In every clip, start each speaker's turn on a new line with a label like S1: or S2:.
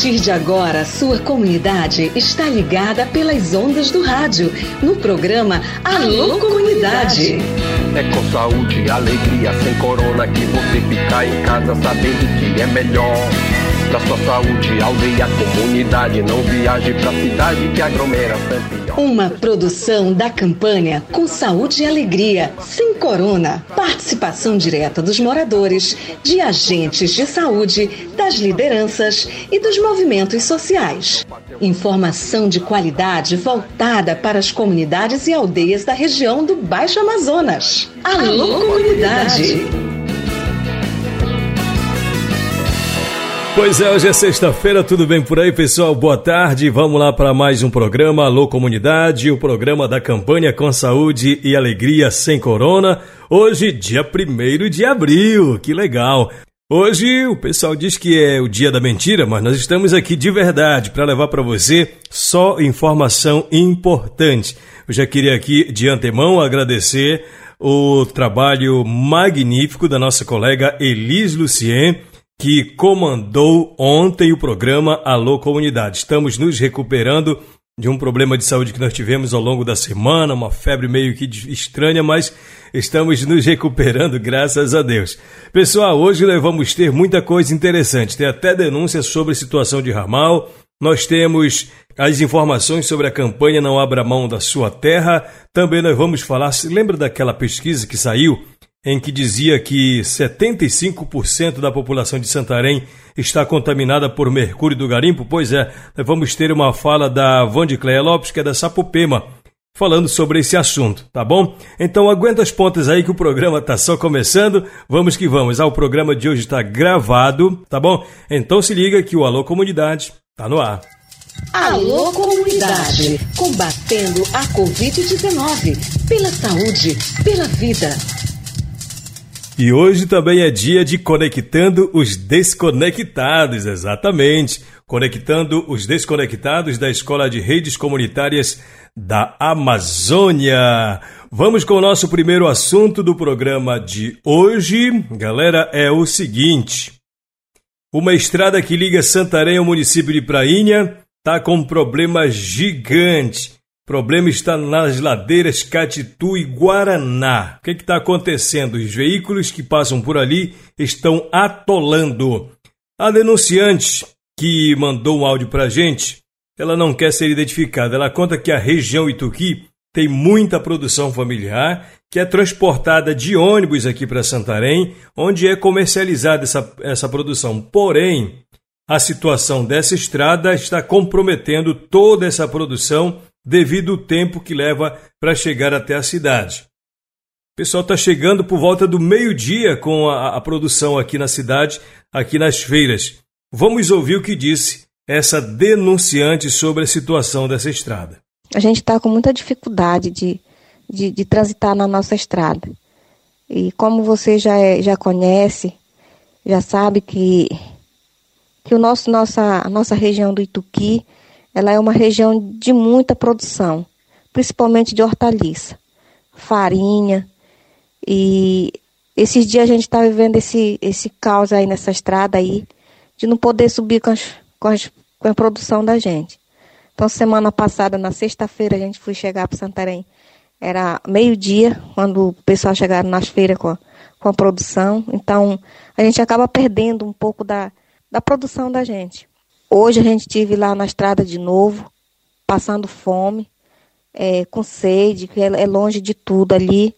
S1: partir de agora, sua comunidade está ligada pelas ondas do rádio, no programa Alô, Comunidade.
S2: É com saúde e alegria, sem corona, que você fica em casa sabendo que é melhor. Pra sua saúde, aldeia, comunidade, não viaje pra cidade que aglomera sempre.
S1: Uma produção da campanha Com Saúde e Alegria, sem corona. Participação direta dos moradores, de agentes de saúde, das lideranças e dos movimentos sociais. Informação de qualidade voltada para as comunidades e aldeias da região do Baixo Amazonas. Alô, comunidade!
S3: Pois é, hoje é sexta-feira, tudo bem por aí, pessoal? Boa tarde. Vamos lá para mais um programa Alô Comunidade, o programa da campanha com saúde e alegria sem corona. Hoje, dia 1 de abril, que legal. Hoje o pessoal diz que é o dia da mentira, mas nós estamos aqui de verdade para levar para você só informação importante. Eu já queria aqui de antemão agradecer o trabalho magnífico da nossa colega Elis Lucien que comandou ontem o programa Alô Comunidade. Estamos nos recuperando de um problema de saúde que nós tivemos ao longo da semana, uma febre meio que estranha, mas estamos nos recuperando, graças a Deus. Pessoal, hoje nós vamos ter muita coisa interessante. Tem até denúncias sobre a situação de ramal. Nós temos as informações sobre a campanha Não Abra Mão da Sua Terra. Também nós vamos falar. Lembra daquela pesquisa que saiu em que dizia que 75% da população de Santarém está contaminada por mercúrio do garimpo? Pois é, vamos ter uma fala da Vandicleia Lopes, que é da Sapopema, falando sobre esse assunto, tá bom? Então aguenta as pontas aí que o programa está só começando. Vamos que vamos. Ah, o programa de hoje está gravado, tá bom? Então se liga que o Alô Comunidade está no ar.
S1: Alô Comunidade, combatendo a Covid-19, pela saúde, pela vida.
S3: E hoje também é dia de Conectando os Desconectados, exatamente. Conectando os Desconectados da Escola de Redes Comunitárias da Amazônia. Vamos com o nosso primeiro assunto do programa de hoje. Galera, é o seguinte: uma estrada que liga Santarém ao município de Prainha está com um problema gigante problema está nas ladeiras Catitu e Guaraná. O que está acontecendo? Os veículos que passam por ali estão atolando. A denunciante que mandou um áudio para a gente, ela não quer ser identificada. Ela conta que a região Ituqui tem muita produção familiar que é transportada de ônibus aqui para Santarém, onde é comercializada essa, essa produção. Porém, a situação dessa estrada está comprometendo toda essa produção devido ao tempo que leva para chegar até a cidade. O pessoal está chegando por volta do meio-dia com a, a, produção aqui na cidade, aqui nas feiras. Vamos ouvir o que disse essa denunciante sobre a situação dessa estrada.
S4: A gente está com muita dificuldade de, de, de, transitar na nossa estrada. E como você já, é, já conhece, já sabe que, que o nosso, nossa, a nossa região do Ituqui ela é uma região de muita produção, principalmente de hortaliça, farinha. E esses dias a gente está vivendo esse, esse caos aí nessa estrada aí, de não poder subir com, as, com, as, com a produção da gente. Então, semana passada, na sexta-feira, a gente foi chegar para Santarém. Era meio-dia, quando o pessoal chegaram nas feiras com a, com a produção. Então, a gente acaba perdendo um pouco da, da produção da gente. Hoje a gente tive lá na estrada de novo, passando fome, é, com sede, que é, é longe de tudo ali.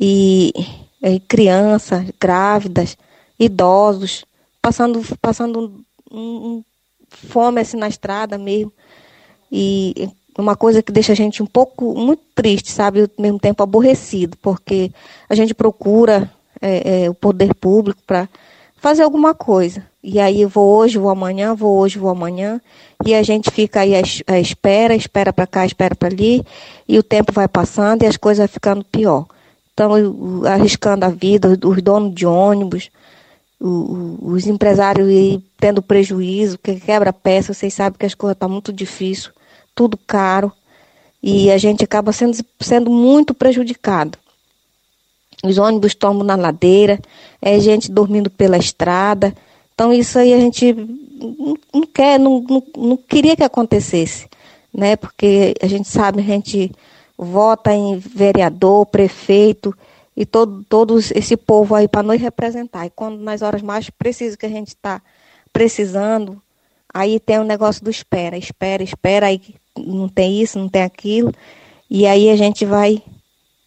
S4: E é, crianças, grávidas, idosos, passando, passando um, um, fome assim na estrada mesmo. E uma coisa que deixa a gente um pouco, muito triste, sabe? Ao mesmo tempo aborrecido, porque a gente procura é, é, o poder público para fazer alguma coisa. E aí vou hoje, vou amanhã, vou hoje, vou amanhã. E a gente fica aí à espera, espera para cá, espera para ali. E o tempo vai passando e as coisas vão ficando pior. Então, arriscando a vida, os donos de ônibus, os empresários tendo prejuízo, que quebra peça, vocês sabem que as coisas estão tá muito difícil, tudo caro. E a gente acaba sendo, sendo muito prejudicado. Os ônibus tomam na ladeira, é gente dormindo pela estrada. Então isso aí a gente não, quer, não, não, não queria que acontecesse, né? Porque a gente sabe, a gente vota em vereador, prefeito e todo, todo esse povo aí para nos representar. E quando nas horas mais precisas que a gente está precisando, aí tem o negócio do espera, espera, espera, aí não tem isso, não tem aquilo, e aí a gente vai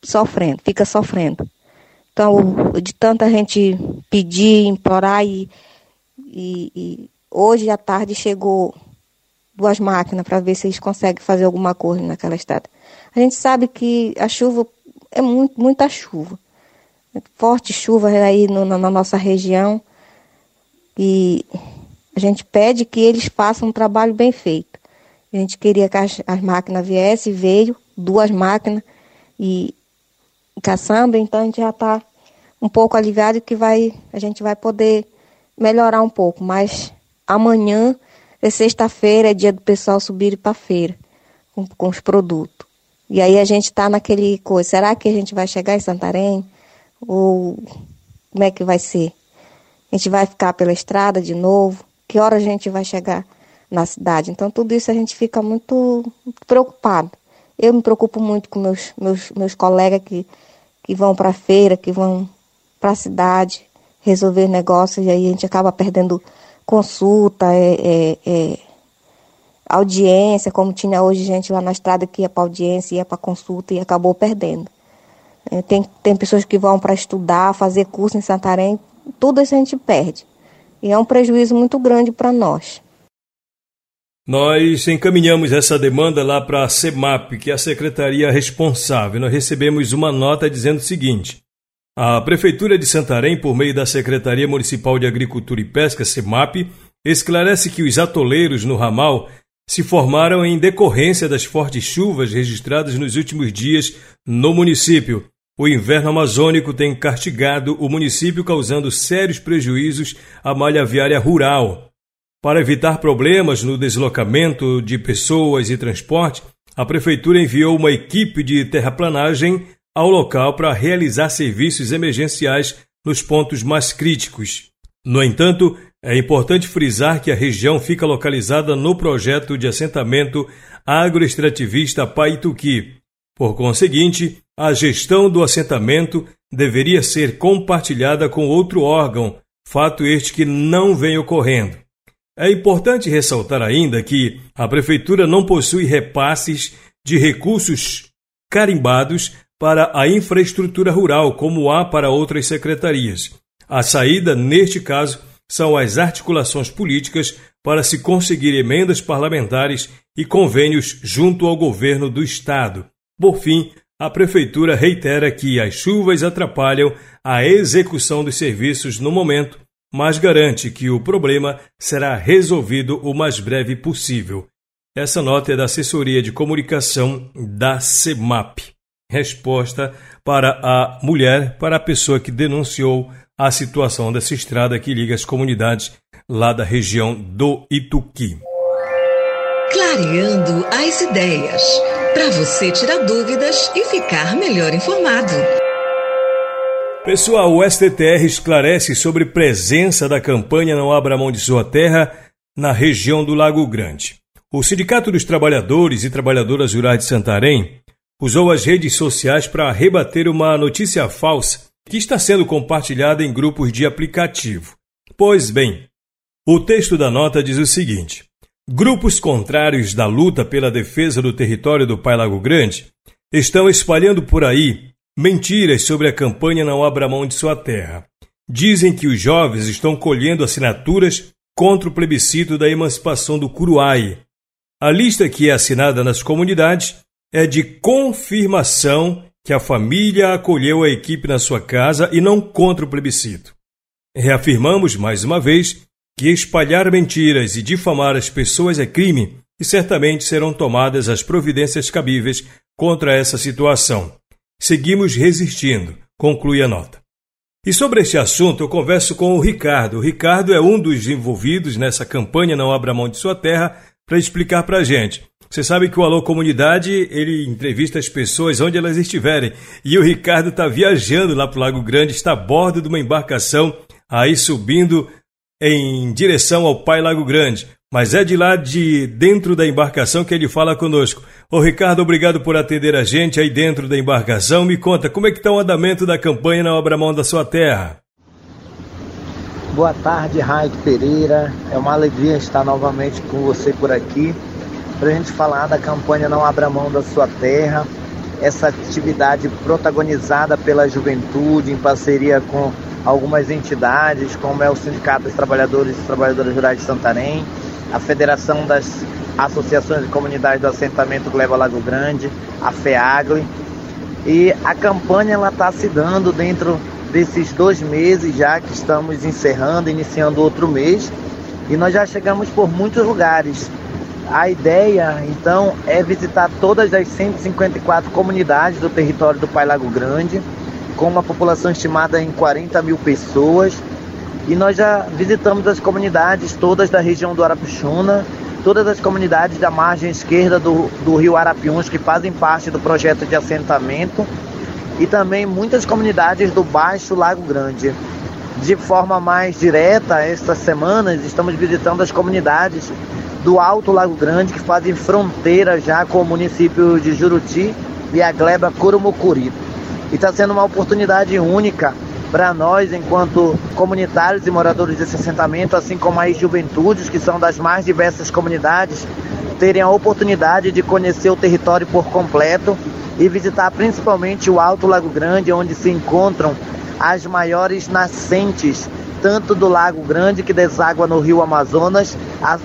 S4: sofrendo, fica sofrendo. Então, de tanta gente pedir, implorar, e, e, e hoje à tarde chegou duas máquinas para ver se eles conseguem fazer alguma coisa naquela estrada. A gente sabe que a chuva é muito, muita chuva. Forte chuva aí no, na nossa região. E a gente pede que eles façam um trabalho bem feito. A gente queria que as, as máquinas viessem, veio, duas máquinas e caçamba, então a gente já está um pouco aliviado que vai, a gente vai poder melhorar um pouco. Mas amanhã é sexta-feira, é dia do pessoal subir para feira com, com os produtos. E aí a gente está naquele coisa, será que a gente vai chegar em Santarém? Ou como é que vai ser? A gente vai ficar pela estrada de novo? Que hora a gente vai chegar na cidade? Então tudo isso a gente fica muito, preocupado. Eu me preocupo muito com meus, meus, meus colegas que, que vão para a feira, que vão para a cidade resolver negócios, e aí a gente acaba perdendo consulta, é, é, é audiência, como tinha hoje gente lá na estrada que ia para audiência, ia para consulta e acabou perdendo. É, tem, tem pessoas que vão para estudar, fazer curso em Santarém, tudo isso a gente perde. E é um prejuízo muito grande para nós.
S3: Nós encaminhamos essa demanda lá para a CEMAP, que é a secretaria responsável. Nós recebemos uma nota dizendo o seguinte: a Prefeitura de Santarém, por meio da Secretaria Municipal de Agricultura e Pesca, CEMAP, esclarece que os atoleiros no ramal se formaram em decorrência das fortes chuvas registradas nos últimos dias no município. O inverno amazônico tem castigado o município, causando sérios prejuízos à malha viária rural. Para evitar problemas no deslocamento de pessoas e transporte, a Prefeitura enviou uma equipe de terraplanagem ao local para realizar serviços emergenciais nos pontos mais críticos. No entanto, é importante frisar que a região fica localizada no projeto de assentamento agroextrativista Paituqui. Por conseguinte, a gestão do assentamento deveria ser compartilhada com outro órgão, fato este que não vem ocorrendo. É importante ressaltar ainda que a Prefeitura não possui repasses de recursos carimbados para a infraestrutura rural, como há para outras secretarias. A saída, neste caso, são as articulações políticas para se conseguir emendas parlamentares e convênios junto ao governo do Estado. Por fim, a Prefeitura reitera que as chuvas atrapalham a execução dos serviços no momento, mas garante que o problema será resolvido o mais breve possível. Essa nota é da Assessoria de Comunicação da CEMAP. Resposta para a mulher, para a pessoa que denunciou a situação dessa estrada que liga as comunidades lá da região do Ituqui.
S1: Clareando as ideias, para você tirar dúvidas e ficar melhor informado.
S3: Pessoal, o STTR esclarece sobre presença da campanha Não Abra Mão de Sua Terra na região do Lago Grande. O Sindicato dos Trabalhadores e Trabalhadoras Rurais de Santarém usou as redes sociais para rebater uma notícia falsa que está sendo compartilhada em grupos de aplicativo. Pois bem, o texto da nota diz o seguinte: Grupos contrários da luta pela defesa do território do Pai Lago Grande estão espalhando por aí mentiras sobre a campanha Não Abra Mão de Sua Terra. Dizem que os jovens estão colhendo assinaturas contra o plebiscito da emancipação do Curuai. A lista que é assinada nas comunidades é de confirmação que a família acolheu a equipe na sua casa e não contra o plebiscito. Reafirmamos mais uma vez que espalhar mentiras e difamar as pessoas é crime e certamente serão tomadas as providências cabíveis contra essa situação. Seguimos resistindo, conclui a nota. E sobre este assunto eu converso com o Ricardo. O Ricardo é um dos envolvidos nessa campanha Não Abra Mão de Sua Terra para explicar para a gente. Você sabe que o Alô Comunidade, ele entrevista as pessoas onde elas estiverem. E o Ricardo está viajando lá para o Lago Grande, está a bordo de uma embarcação, aí subindo em direção ao Pai Lago Grande, mas é de lá de dentro da embarcação que ele fala conosco. Ô Ricardo, obrigado por atender a gente aí dentro da embarcação. Me conta, como é que está o andamento da campanha na obra mão da sua terra?
S5: Boa tarde, Raik Pereira. É uma alegria estar novamente com você por aqui para a gente falar da campanha Não Abra Mão da Sua Terra. Essa atividade protagonizada pela juventude em parceria com algumas entidades, como é o Sindicato dos Trabalhadores e Trabalhadoras Rurais de Santarém, a Federação das Associações de Comunidades do Assentamento Gleba Lago Grande, a FEAGLE. E a campanha está se dando dentro desses dois meses já que estamos encerrando, iniciando outro mês, e nós já chegamos por muitos lugares. A ideia, então, é visitar todas as 154 comunidades do território do Pai Lago Grande, com uma população estimada em 40 mil pessoas. E nós já visitamos as comunidades todas da região do Arapuxuna, todas as comunidades da margem esquerda do, do rio Arapiuns que fazem parte do projeto de assentamento e também muitas comunidades do Baixo Lago Grande. De forma mais direta, estas semanas estamos visitando as comunidades do Alto Lago Grande que fazem fronteira já com o município de Juruti e a gleba Curumucuri. E está sendo uma oportunidade única para nós, enquanto comunitários e moradores desse assentamento, assim como as juventudes, que são das mais diversas comunidades, terem a oportunidade de conhecer o território por completo e visitar principalmente o Alto Lago Grande, onde se encontram as maiores nascentes, tanto do Lago Grande, que deságua no rio Amazonas,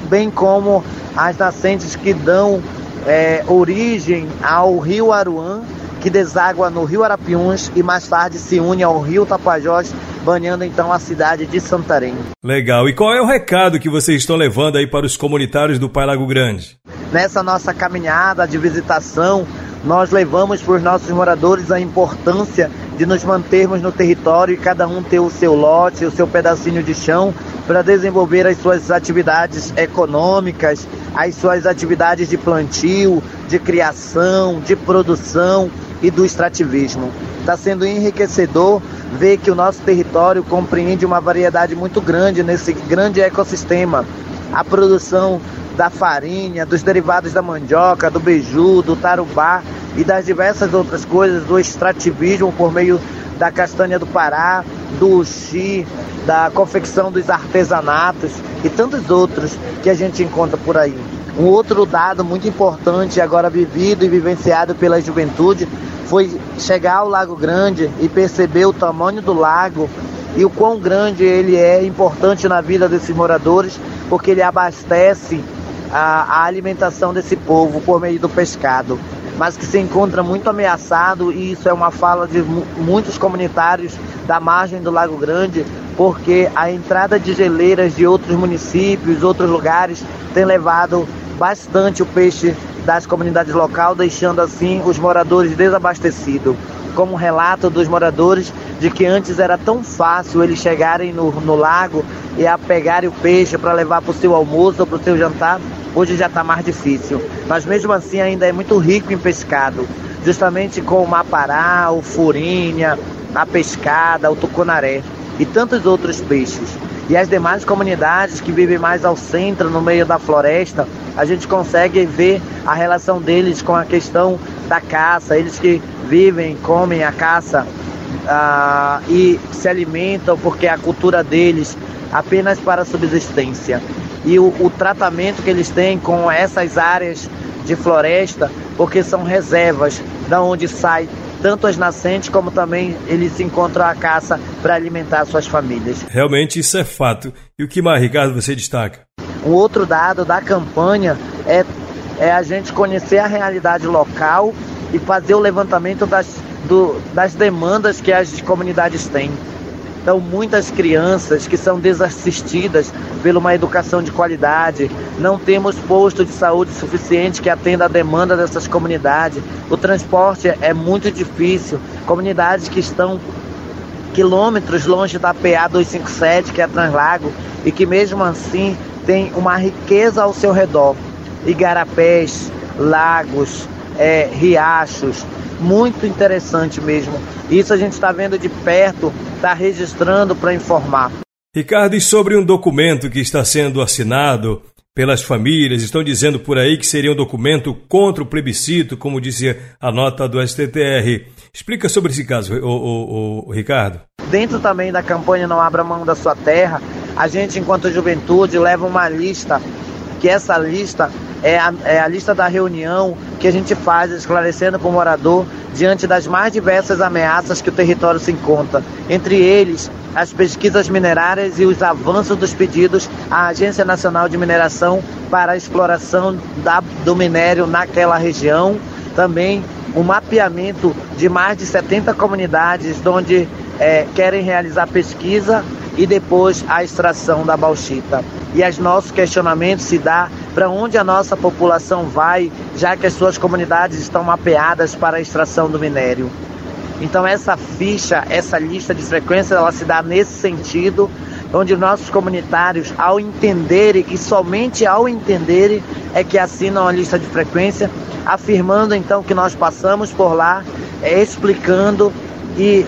S5: bem como as nascentes que dão é, origem ao rio Aruã, que deságua no rio Arapiuns e mais tarde se une ao rio Tapajós, banhando então a cidade de Santarém.
S3: Legal. E qual é o recado que vocês estão levando aí para os comunitários do Pai Lago Grande?
S5: Nessa nossa caminhada de visitação, nós levamos para os nossos moradores a importância de nos mantermos no território e cada um ter o seu lote, o seu pedacinho de chão para desenvolver as suas atividades econômicas, as suas atividades de plantio, de criação, de produção e do extrativismo. Está sendo enriquecedor ver que o nosso território compreende uma variedade muito grande nesse grande ecossistema. A produção da farinha, dos derivados da mandioca, do beiju, do tarubá e das diversas outras coisas, do extrativismo por meio da castanha do Pará, do uxi, da confecção dos artesanatos e tantos outros que a gente encontra por aí. Um outro dado muito importante, agora vivido e vivenciado pela juventude, foi chegar ao Lago Grande e perceber o tamanho do lago e o quão grande ele é importante na vida desses moradores, porque ele abastece a, a alimentação desse povo por meio do pescado, mas que se encontra muito ameaçado e isso é uma fala de muitos comunitários da margem do Lago Grande, porque a entrada de geleiras de outros municípios, outros lugares, tem levado bastante o peixe das comunidades locais, deixando assim os moradores desabastecidos. Como relato dos moradores de que antes era tão fácil eles chegarem no, no lago e a pegarem o peixe para levar para o seu almoço ou para o seu jantar, Hoje já está mais difícil, mas mesmo assim ainda é muito rico em pescado, justamente com o mapará, o furinha, a pescada, o tucunaré e tantos outros peixes. E as demais comunidades que vivem mais ao centro, no meio da floresta, a gente consegue ver a relação deles com a questão da caça, eles que vivem, comem a caça ah, e se alimentam porque é a cultura deles apenas para subsistência e o, o tratamento que eles têm com essas áreas de floresta, porque são reservas da onde sai tanto as nascentes como também eles encontram a caça para alimentar suas famílias.
S3: Realmente isso é fato. E o que mais, Ricardo, você destaca?
S5: Um outro dado da campanha é, é a gente conhecer a realidade local e fazer o levantamento das, do, das demandas que as comunidades têm. Então, muitas crianças que são desassistidas pela uma educação de qualidade, não temos posto de saúde suficiente que atenda a demanda dessas comunidades. O transporte é muito difícil. Comunidades que estão quilômetros longe da PA 257, que é Translago, e que mesmo assim tem uma riqueza ao seu redor. Igarapés, lagos, é, riachos, muito interessante mesmo. Isso a gente está vendo de perto, está registrando para informar.
S3: Ricardo, e sobre um documento que está sendo assinado pelas famílias, estão dizendo por aí que seria um documento contra o plebiscito, como dizia a nota do STTR. Explica sobre esse caso, o, o, o, Ricardo.
S5: Dentro também da campanha Não Abra Mão da Sua Terra, a gente, enquanto juventude, leva uma lista, que essa lista é a, é a lista da reunião que a gente faz esclarecendo para o morador diante das mais diversas ameaças que o território se encontra. Entre eles, as pesquisas minerárias e os avanços dos pedidos à Agência Nacional de Mineração para a exploração da, do minério naquela região. Também o mapeamento de mais de 70 comunidades onde é, querem realizar pesquisa e depois a extração da bauxita. E os nossos questionamentos se dá para onde a nossa população vai, já que as suas comunidades estão mapeadas para a extração do minério. Então essa ficha, essa lista de frequências, ela se dá nesse sentido, onde nossos comunitários, ao entenderem, e somente ao entenderem, é que assinam a lista de frequência, afirmando então que nós passamos por lá, é, explicando e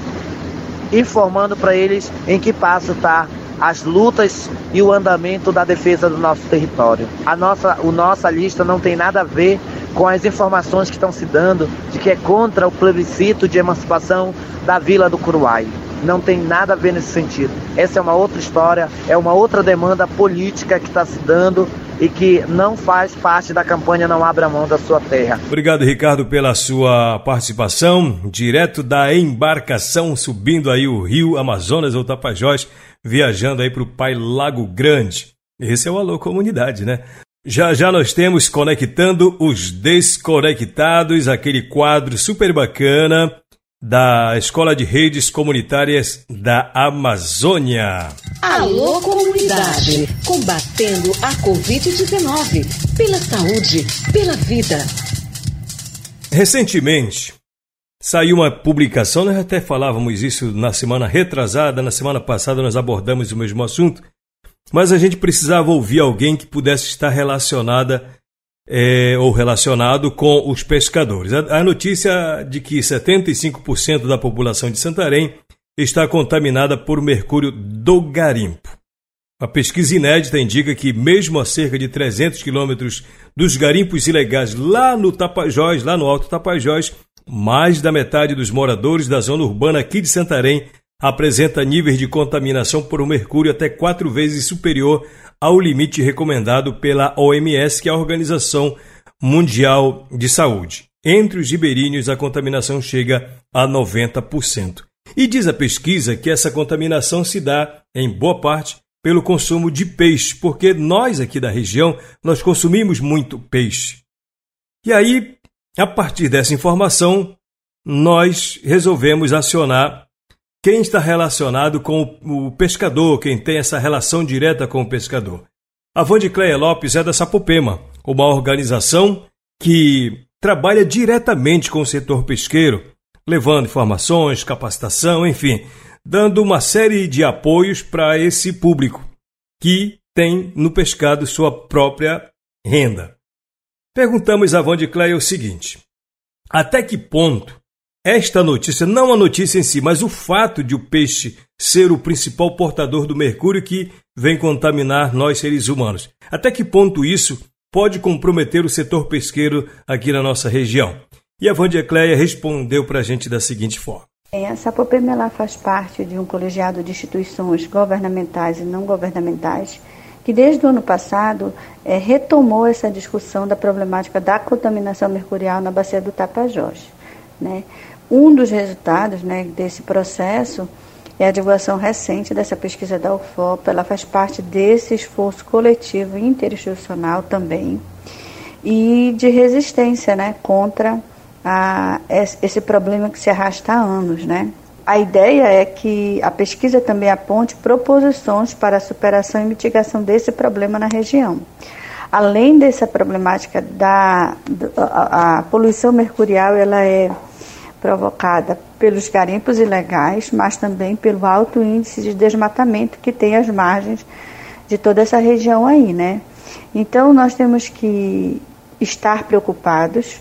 S5: informando para eles em que passo está as lutas e o andamento da defesa do nosso território. A nossa, o nossa lista não tem nada a ver com as informações que estão se dando de que é contra o plebiscito de emancipação da Vila do Curuai. Não tem nada a ver nesse sentido. Essa é uma outra história, é uma outra demanda política que está se dando e que não faz parte da campanha Não Abra Mão da Sua Terra.
S3: Obrigado, Ricardo, pela sua participação, direto da embarcação subindo aí o rio Amazonas ou Tapajós, viajando aí para o Pai Lago Grande. Esse é o Alô Comunidade, né? Já já nós temos Conectando os Desconectados, aquele quadro super bacana da Escola de Redes Comunitárias da Amazônia.
S1: Alô Comunidade, combatendo a Covid-19, pela saúde, pela vida.
S3: Recentemente, saiu uma publicação, nós até falávamos isso na semana retrasada, na semana passada nós abordamos o mesmo assunto, mas a gente precisava ouvir alguém que pudesse estar relacionada é, ou relacionado com os pescadores. A, a notícia de que 75% da população de Santarém está contaminada por mercúrio do garimpo. A pesquisa inédita indica que, mesmo a cerca de 300 quilômetros dos garimpos ilegais lá no Tapajós, lá no Alto Tapajós, mais da metade dos moradores da zona urbana aqui de Santarém apresenta níveis de contaminação por mercúrio até quatro vezes superior ao limite recomendado pela OMS, que é a Organização Mundial de Saúde. Entre os ribeirinhos, a contaminação chega a 90%. E diz a pesquisa que essa contaminação se dá, em boa parte, pelo consumo de peixe, porque nós aqui da região, nós consumimos muito peixe. E aí, a partir dessa informação, nós resolvemos acionar quem está relacionado com o pescador, quem tem essa relação direta com o pescador. A Vandicleia Lopes é da Sapopema, uma organização que trabalha diretamente com o setor pesqueiro, levando informações, capacitação, enfim, dando uma série de apoios para esse público que tem no pescado sua própria renda. Perguntamos a Vandicleia o seguinte: até que ponto esta notícia, não a notícia em si, mas o fato de o peixe ser o principal portador do mercúrio que vem contaminar nós seres humanos. Até que ponto isso pode comprometer o setor pesqueiro aqui na nossa região? E a Vandia Cleia respondeu para a gente da seguinte forma.
S6: A Sapopema faz parte de um colegiado de instituições governamentais e não governamentais que desde o ano passado é, retomou essa discussão da problemática da contaminação mercurial na bacia do Tapajós. Né? Um dos resultados né, desse processo é a divulgação recente dessa pesquisa da UFOP. Ela faz parte desse esforço coletivo interinstitucional também e de resistência né, contra a, esse problema que se arrasta há anos. Né? A ideia é que a pesquisa também aponte proposições para a superação e mitigação desse problema na região. Além dessa problemática da a, a poluição mercurial, ela é provocada pelos garimpos ilegais, mas também pelo alto índice de desmatamento que tem as margens de toda essa região aí, né? Então nós temos que estar preocupados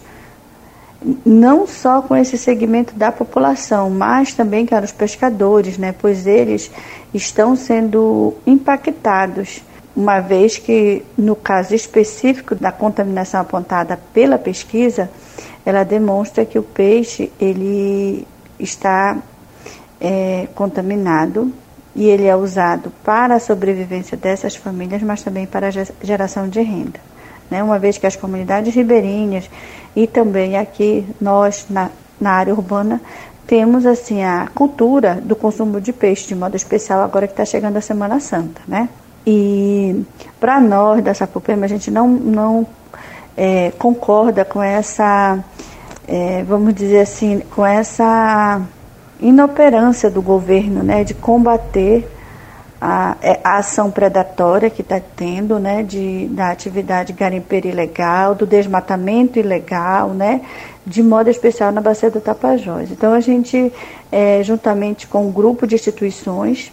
S6: não só com esse segmento da população, mas também para os pescadores, né, pois eles estão sendo impactados, uma vez que no caso específico da contaminação apontada pela pesquisa, ela demonstra que o peixe ele está é, contaminado e ele é usado para a sobrevivência dessas famílias, mas também para a geração de renda. Né? Uma vez que as comunidades ribeirinhas e também aqui nós na, na área urbana temos assim a cultura do consumo de peixe de modo especial agora que está chegando a Semana Santa, né? E para nós da Sapopema a gente não não é, concorda com essa é, vamos dizer assim com essa inoperância do governo, né, de combater a, é, a ação predatória que está tendo, né, de, da atividade garimpeira ilegal, do desmatamento ilegal, né, de modo especial na Bacia do Tapajós. Então a gente, é, juntamente com um grupo de instituições,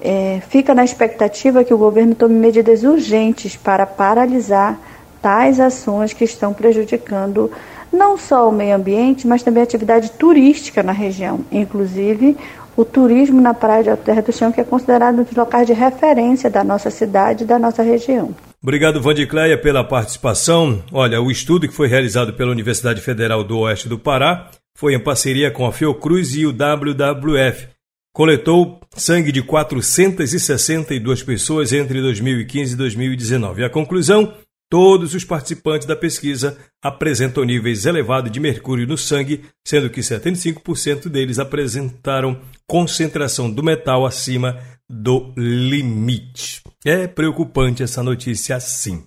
S6: é, fica na expectativa que o governo tome medidas urgentes para paralisar tais ações que estão prejudicando não só o meio ambiente, mas também a atividade turística na região, inclusive o turismo na Praia de Alterra do Chão, que é considerado um dos locais de referência da nossa cidade e da nossa região.
S3: Obrigado, Vandicleia, pela participação. Olha, o estudo que foi realizado pela Universidade Federal do Oeste do Pará foi em parceria com a Fiocruz e o WWF. Coletou sangue de 462 pessoas entre 2015 e 2019. A conclusão Todos os participantes da pesquisa apresentam níveis elevados de mercúrio no sangue, sendo que 75% deles apresentaram concentração do metal acima do limite. É preocupante essa notícia sim.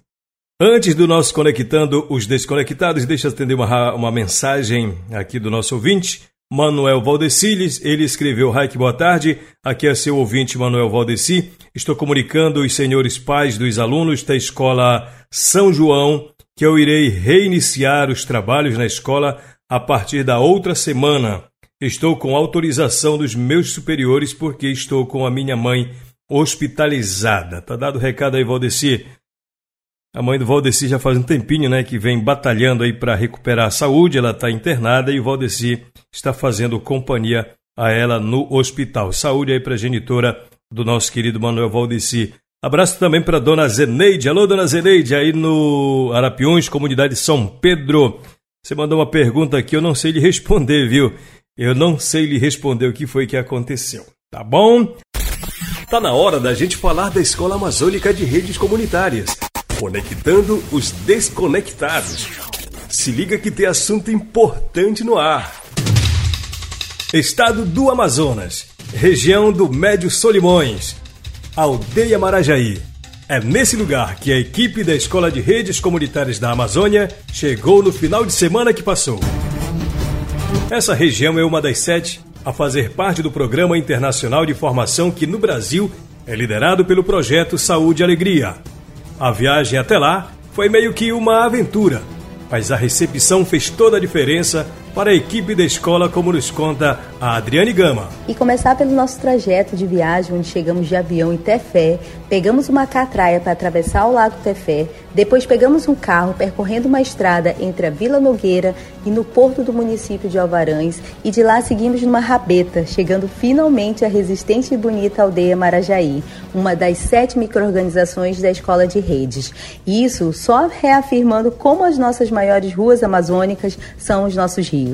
S3: Antes do nosso Conectando os Desconectados, deixa eu atender uma, uma mensagem aqui do nosso ouvinte. Manuel Valdeciles, ele escreveu: Raik, boa tarde. Aqui é seu ouvinte Manuel Valdeci. Estou comunicando os senhores pais dos alunos da escola São João que eu irei reiniciar os trabalhos na escola a partir da outra semana. Estou com autorização dos meus superiores porque estou com a minha mãe hospitalizada. Tá dado o recado aí, Valdeci. A mãe do Valdeci já faz um tempinho, né, que vem batalhando aí para recuperar a saúde. Ela está internada e o Valdeci está fazendo companhia a ela no hospital. Saúde aí para a genitora do nosso querido Manuel Valdeci. Abraço também para dona Zeneide. Alô, dona Zeneide, aí no Arapiões, comunidade São Pedro. Você mandou uma pergunta aqui, eu não sei lhe responder, viu? Eu não sei lhe responder o que foi que aconteceu. Tá bom? Tá na hora da gente falar da Escola Amazônica de Redes Comunitárias. Conectando os desconectados. Se liga que tem assunto importante no ar. Estado do Amazonas, região do Médio Solimões, Aldeia Marajaí. É nesse lugar que a equipe da Escola de Redes Comunitárias da Amazônia chegou no final de semana que passou. Essa região é uma das sete a fazer parte do Programa Internacional de Formação que no Brasil é liderado pelo projeto Saúde e Alegria. A viagem até lá foi meio que uma aventura, mas a recepção fez toda a diferença para a equipe da escola, como nos conta a Adriane Gama.
S7: E começar pelo nosso trajeto de viagem, onde chegamos de avião em Tefé, pegamos uma catraia para atravessar o Lago Tefé, depois pegamos um carro percorrendo uma estrada entre a Vila Nogueira e no porto do município de Alvarães e de lá seguimos numa rabeta, chegando finalmente à resistente e bonita aldeia Marajaí, uma das sete microorganizações da Escola de Redes. Isso só reafirmando como as nossas maiores ruas amazônicas são os nossos rios.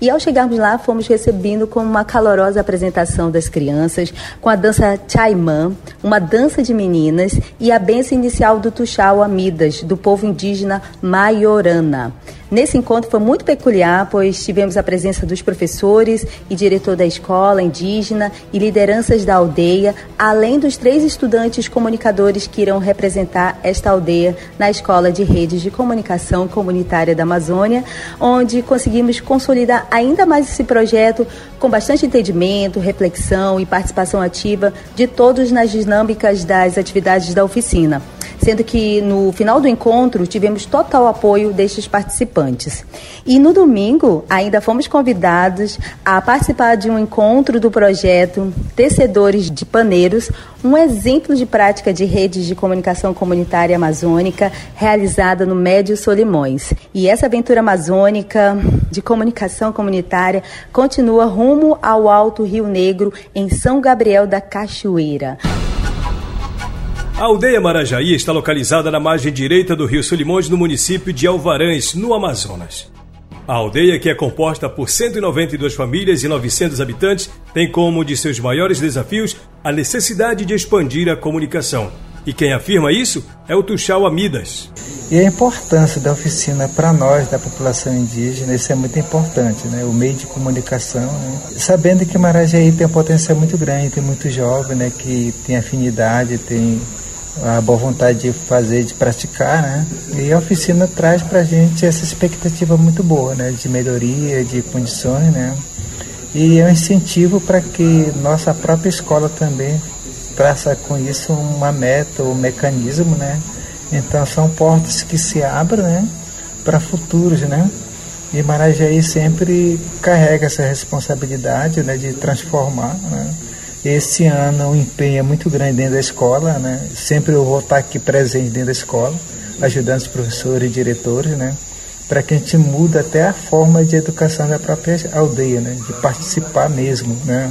S7: E ao chegarmos lá, fomos recebidos com uma calorosa apresentação das crianças, com a dança Chaimã, uma dança de meninas e a benção inicial do Tuxau Amidas, do povo indígena Maiorana. Nesse encontro foi muito peculiar, pois tivemos a presença dos professores e diretor da escola indígena e lideranças da aldeia, além dos três estudantes comunicadores que irão representar esta aldeia na Escola de Redes de Comunicação Comunitária da Amazônia, onde conseguimos consolidar ainda mais esse projeto com bastante entendimento, reflexão e participação ativa de todos nas dinâmicas das atividades da oficina. Sendo que no final do encontro tivemos total apoio destes participantes. E no domingo ainda fomos convidados a participar de um encontro do projeto Tecedores de Paneiros, um exemplo de prática de redes de comunicação comunitária amazônica realizada no Médio Solimões. E essa aventura amazônica de comunicação comunitária continua rumo ao Alto Rio Negro, em São Gabriel da Cachoeira.
S3: A aldeia Marajaí está localizada na margem direita do rio Solimões, no município de Alvarães, no Amazonas. A aldeia, que é composta por 192 famílias e 900 habitantes, tem como de seus maiores desafios a necessidade de expandir a comunicação. E quem afirma isso é o Tuxal Amidas.
S8: E a importância da oficina para nós, da população indígena, isso é muito importante, né? o meio de comunicação. Né? Sabendo que Marajaí tem um potencial muito grande, tem muito jovem né? que tem afinidade, tem a boa vontade de fazer, de praticar, né? E a oficina traz para a gente essa expectativa muito boa, né? De melhoria, de condições, né? E é um incentivo para que nossa própria escola também traça com isso uma meta, um mecanismo, né? Então são portas que se abrem, né? Para futuros, né? E Marajaí sempre carrega essa responsabilidade, né? De transformar, né? Esse ano o empenho é muito grande dentro da escola, né? Sempre eu vou estar aqui presente dentro da escola, ajudando os professores e diretores, né? Para que a gente mude até a forma de educação da própria aldeia, né? De participar mesmo, né?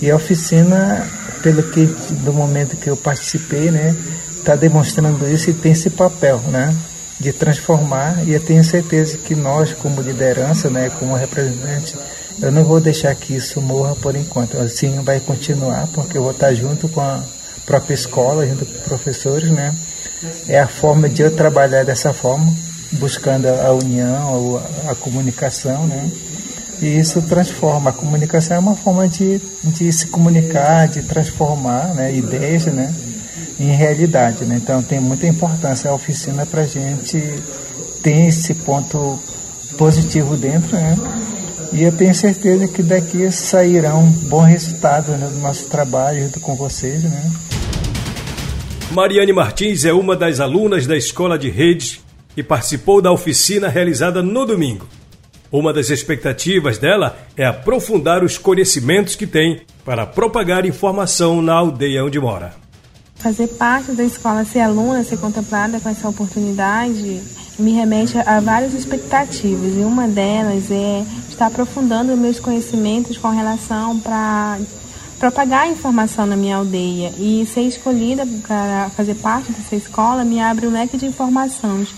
S8: E a oficina, pelo que do momento que eu participei, né? Está demonstrando isso e tem esse papel, né? De transformar e eu tenho certeza que nós, como liderança, né? Como representante eu não vou deixar que isso morra por enquanto. Assim vai continuar, porque eu vou estar junto com a própria escola, junto com professores, né? É a forma de eu trabalhar dessa forma, buscando a união, a, a comunicação, né? E isso transforma. A comunicação é uma forma de, de se comunicar, de transformar né, ideias né, em realidade. Né? Então tem muita importância a oficina para a gente ter esse ponto positivo dentro, né? E eu tenho certeza que daqui sairão bons resultados né, do nosso trabalho junto com vocês. Né?
S3: Mariane Martins é uma das alunas da Escola de Redes e participou da oficina realizada no domingo. Uma das expectativas dela é aprofundar os conhecimentos que tem para propagar informação na aldeia onde mora.
S9: Fazer parte da escola, ser aluna, ser contemplada com essa oportunidade, me remete a várias expectativas e uma delas é estar aprofundando meus conhecimentos com relação para propagar a informação na minha aldeia e ser escolhida para fazer parte dessa escola me abre um leque de informações.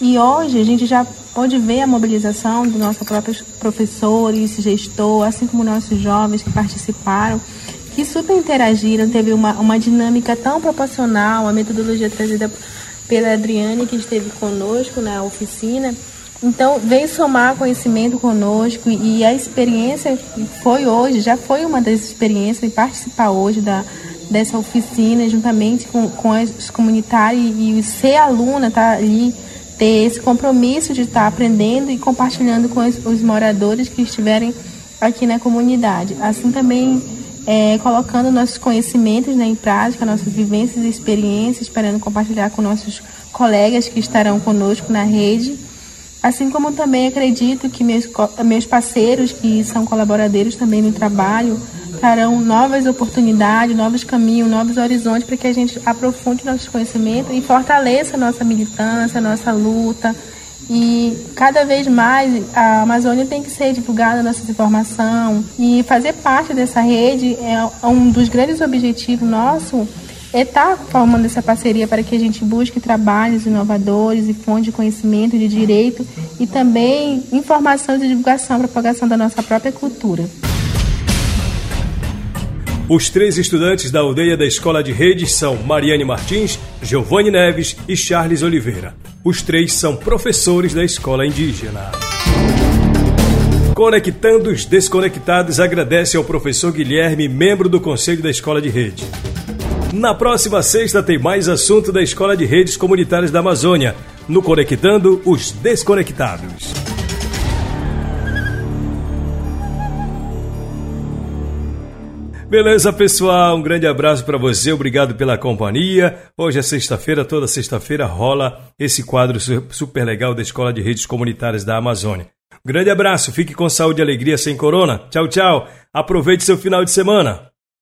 S9: E hoje a gente já pode ver a mobilização dos nossos próprios professores, gestor, assim como nossos jovens que participaram, que super interagiram, teve uma, uma dinâmica tão proporcional, a metodologia trazida pela Adriane, que esteve conosco na oficina. Então, veio somar conhecimento conosco e a experiência foi hoje, já foi uma das experiências de participar hoje da, dessa oficina, juntamente com, com os comunitários e, e ser aluna, tá ali, ter esse compromisso de estar tá aprendendo e compartilhando com os, os moradores que estiverem aqui na comunidade. Assim também é, colocando nossos conhecimentos né, em prática, nossas vivências e experiências, esperando compartilhar com nossos colegas que estarão conosco na rede. Assim como também acredito que meus, meus parceiros, que são colaboradores também no trabalho, trarão novas oportunidades, novos caminhos, novos horizontes para que a gente aprofunde nossos conhecimentos e fortaleça nossa militância, nossa luta, e cada vez mais a Amazônia tem que ser divulgada nossa informação e fazer parte dessa rede é um dos grandes objetivos nosso é estar tá formando essa parceria para que a gente busque trabalhos inovadores e fontes de conhecimento de direito e também informação de divulgação e propagação da nossa própria cultura.
S3: Os três estudantes da aldeia da Escola de Redes são Mariane Martins, Giovanni Neves e Charles Oliveira. Os três são professores da escola indígena. Conectando os Desconectados agradece ao professor Guilherme, membro do Conselho da Escola de Rede. Na próxima sexta tem mais assunto da Escola de Redes Comunitárias da Amazônia, no Conectando os Desconectados. Beleza, pessoal? Um grande abraço para você, obrigado pela companhia. Hoje é sexta-feira, toda sexta-feira rola esse quadro super legal da Escola de Redes Comunitárias da Amazônia. Um grande abraço, fique com saúde e alegria sem corona. Tchau, tchau. Aproveite seu final de semana.